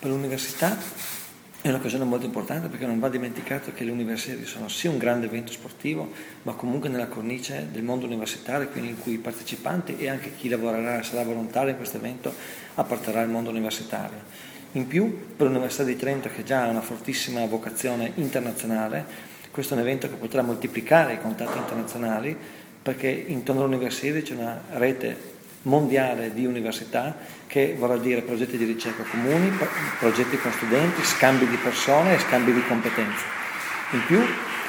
Per l'università è un'occasione molto importante perché non va dimenticato che le università sono sia un grande evento sportivo, ma comunque nella cornice del mondo universitario, quindi in cui i partecipanti e anche chi lavorerà, sarà volontario in questo evento, apparterrà al mondo universitario. In più, per l'Università di Trento, che già ha una fortissima vocazione internazionale, questo è un evento che potrà moltiplicare i contatti internazionali perché intorno all'università c'è una rete mondiale di università che vorrà dire progetti di ricerca comuni, progetti con studenti, scambi di persone e scambi di competenze. In più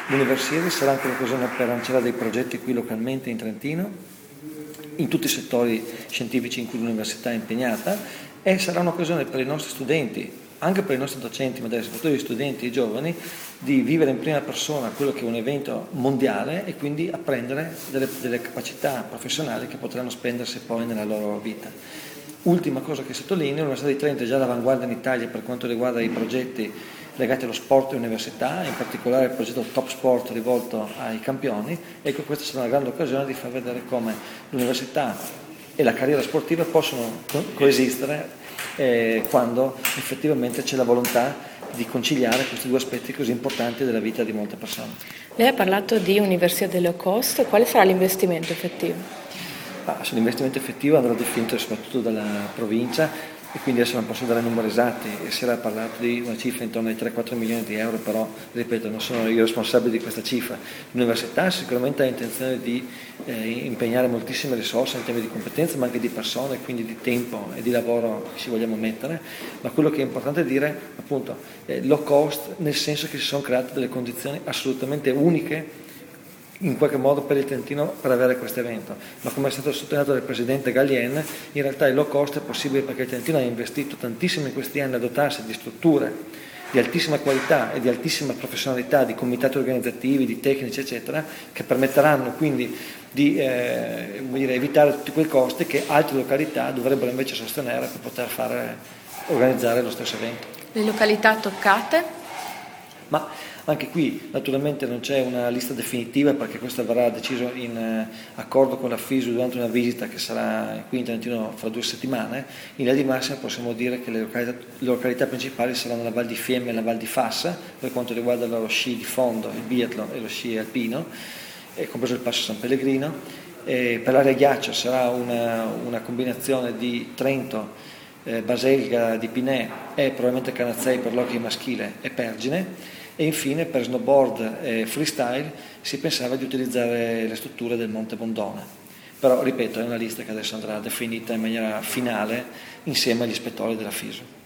l'università sarà anche l'occasione per lanciare dei progetti qui localmente in Trentino, in tutti i settori scientifici in cui l'università è impegnata e sarà un'occasione per i nostri studenti anche per i nostri docenti, ma soprattutto gli studenti e giovani, di vivere in prima persona quello che è un evento mondiale e quindi apprendere delle, delle capacità professionali che potranno spendersi poi nella loro vita. Ultima cosa che sottolineo, l'Università di Trento è già all'avanguardia in Italia per quanto riguarda i progetti legati allo sport e all'università, in particolare il progetto Top Sport rivolto ai campioni. Ecco, questa sarà una grande occasione di far vedere come l'università e la carriera sportiva possono coesistere eh, quando effettivamente c'è la volontà di conciliare questi due aspetti così importanti della vita di molte persone. Lei ha parlato di università low cost, quale sarà l'investimento effettivo? Ah, l'investimento effettivo andrà definito soprattutto dalla provincia e quindi adesso non posso dare numeri esatti, si era parlato di una cifra intorno ai 3-4 milioni di euro, però ripeto non sono io responsabile di questa cifra. L'università sicuramente ha intenzione di eh, impegnare moltissime risorse in termini di competenze, ma anche di persone, quindi di tempo e di lavoro che ci vogliamo mettere, ma quello che è importante dire appunto è low cost nel senso che si sono create delle condizioni assolutamente uniche in qualche modo per il Trentino per avere questo evento. Ma come è stato sottolineato dal Presidente Gallien, in realtà il low cost è possibile perché il Trentino ha investito tantissimo in questi anni a dotarsi di strutture di altissima qualità e di altissima professionalità, di comitati organizzativi, di tecnici, eccetera, che permetteranno quindi di eh, dire, evitare tutti quei costi che altre località dovrebbero invece sostenere per poter fare, organizzare lo stesso evento. Le località toccate? Ma anche qui naturalmente non c'è una lista definitiva perché questo verrà deciso in eh, accordo con la FISU durante una visita che sarà qui in Trentino fra due settimane. In linea di massima possiamo dire che le località, le località, principali saranno la Val di Fiemme e la Val di Fassa per quanto riguarda lo sci di fondo, il biathlon e lo sci alpino, compreso il Passo San Pellegrino. E per l'area ghiaccio sarà una, una combinazione di Trento, eh, Baselga di Pinè e probabilmente Canazzei per l'occhio maschile e Pergine e infine per snowboard e freestyle si pensava di utilizzare le strutture del Monte Bondone. Però, ripeto, è una lista che adesso andrà definita in maniera finale insieme agli ispettori della FISU.